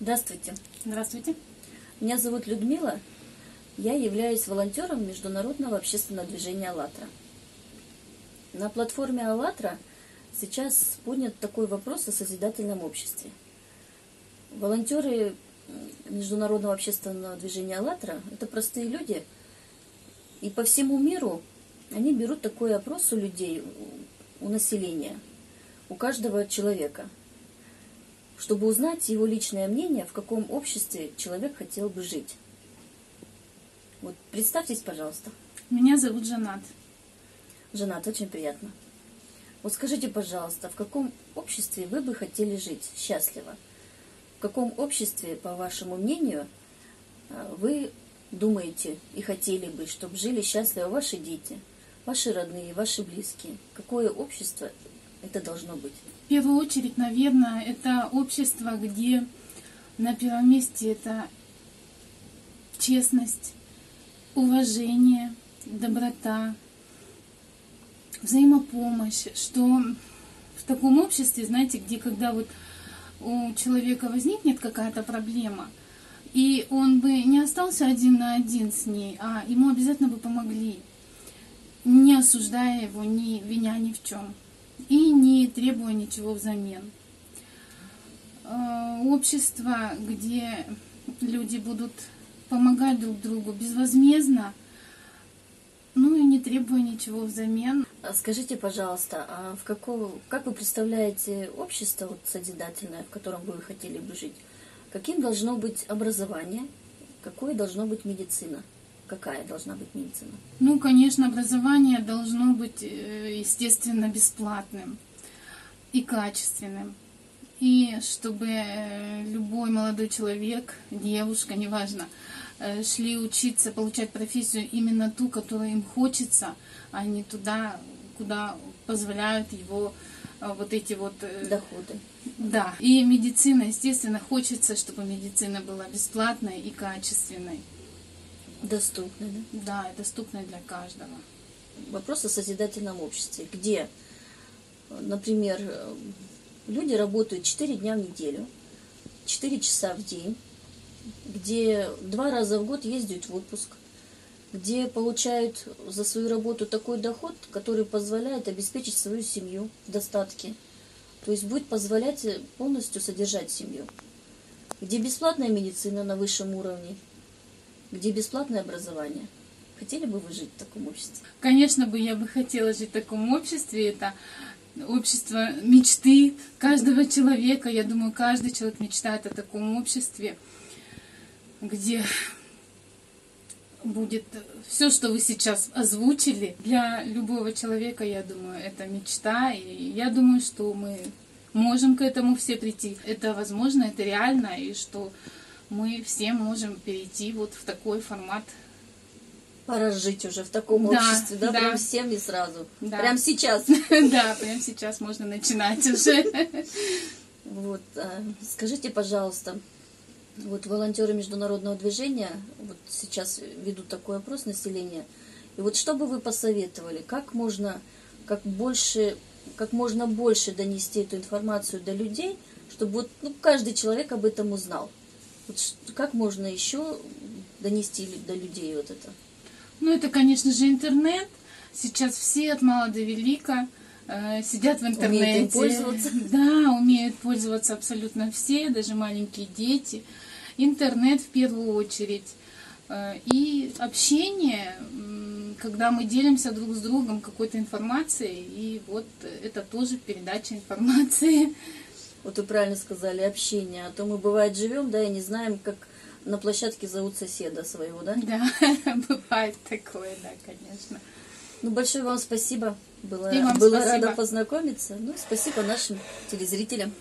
Здравствуйте. Здравствуйте. Меня зовут Людмила. Я являюсь волонтером Международного общественного движения «АЛЛАТРА». На платформе «АЛЛАТРА» сейчас поднят такой вопрос о созидательном обществе. Волонтеры Международного общественного движения «АЛЛАТРА» – это простые люди, и по всему миру они берут такой опрос у людей, у населения, у каждого человека, чтобы узнать его личное мнение, в каком обществе человек хотел бы жить. Вот представьтесь, пожалуйста. Меня зовут Жанат. Жанат, очень приятно. Вот скажите, пожалуйста, в каком обществе вы бы хотели жить счастливо? В каком обществе, по вашему мнению, э, вы думаете и хотели бы, чтобы жили счастливо ваши дети, ваши родные, ваши близкие? Какое общество это должно быть? В первую очередь, наверное, это общество, где на первом месте это честность, уважение, доброта, взаимопомощь, что в таком обществе, знаете, где когда вот у человека возникнет какая-то проблема, и он бы не остался один на один с ней, а ему обязательно бы помогли, не осуждая его, не виня ни в чем, и не требуя ничего взамен. Э, общество, где люди будут помогать друг другу безвозмездно, ну и не требуя ничего взамен. А Скажите, пожалуйста, а в какого, как вы представляете общество вот, созидательное, в котором вы хотели бы жить? Каким должно быть образование? Какой должно быть медицина? Какая должна быть медицина? Ну, конечно, образование должно быть, э, естественно, бесплатным и качественным. И чтобы э, любой молодой человек, девушка, неважно, э, шли учиться, получать профессию именно ту, которую им хочется, а не туда, куда позволяют его вот эти вот... Доходы. Да. И медицина, естественно, хочется, чтобы медицина была бесплатной и качественной. Доступной, да? Да, и доступной для каждого. Вопрос о созидательном обществе. Где, например, люди работают 4 дня в неделю, 4 часа в день, где два раза в год ездят в отпуск, где получают за свою работу такой доход, который позволяет обеспечить свою семью в достатке. То есть будет позволять полностью содержать семью. Где бесплатная медицина на высшем уровне, где бесплатное образование. Хотели бы вы жить в таком обществе? Конечно бы я бы хотела жить в таком обществе. Это общество мечты каждого человека. Я думаю, каждый человек мечтает о таком обществе, где будет все, что вы сейчас озвучили. Для любого человека, я думаю, это мечта. И я думаю, что мы можем к этому все прийти. Это возможно, это реально, и что мы все можем перейти вот в такой формат Пора жить уже в таком Да, обществе, да, да. прям всем и сразу. Да. Прям сейчас. Да, прямо сейчас можно начинать уже. Вот, а, скажите, пожалуйста, вот волонтеры международного движения вот сейчас ведут такой опрос населения. И вот что бы вы посоветовали, как можно, как больше, как можно больше донести эту информацию до людей, чтобы вот ну, каждый человек об этом узнал? Вот как можно еще донести до людей вот это? Ну, это, конечно же, интернет. Сейчас все от мала до велика э, сидят в интернете. Умеют им пользоваться. Да, умеют пользоваться абсолютно все, даже маленькие дети. Интернет в первую очередь. Э, и общение, когда мы делимся друг с другом какой-то информацией, и вот это тоже передача информации. Вот вы правильно сказали, общение. А то мы, бывает, живем, да, и не знаем, как на площадке зовут соседа своего, да? Да, бывает такое, да, конечно. Ну, большое вам спасибо. Было, было спасибо. рада познакомиться. Ну, спасибо нашим телезрителям.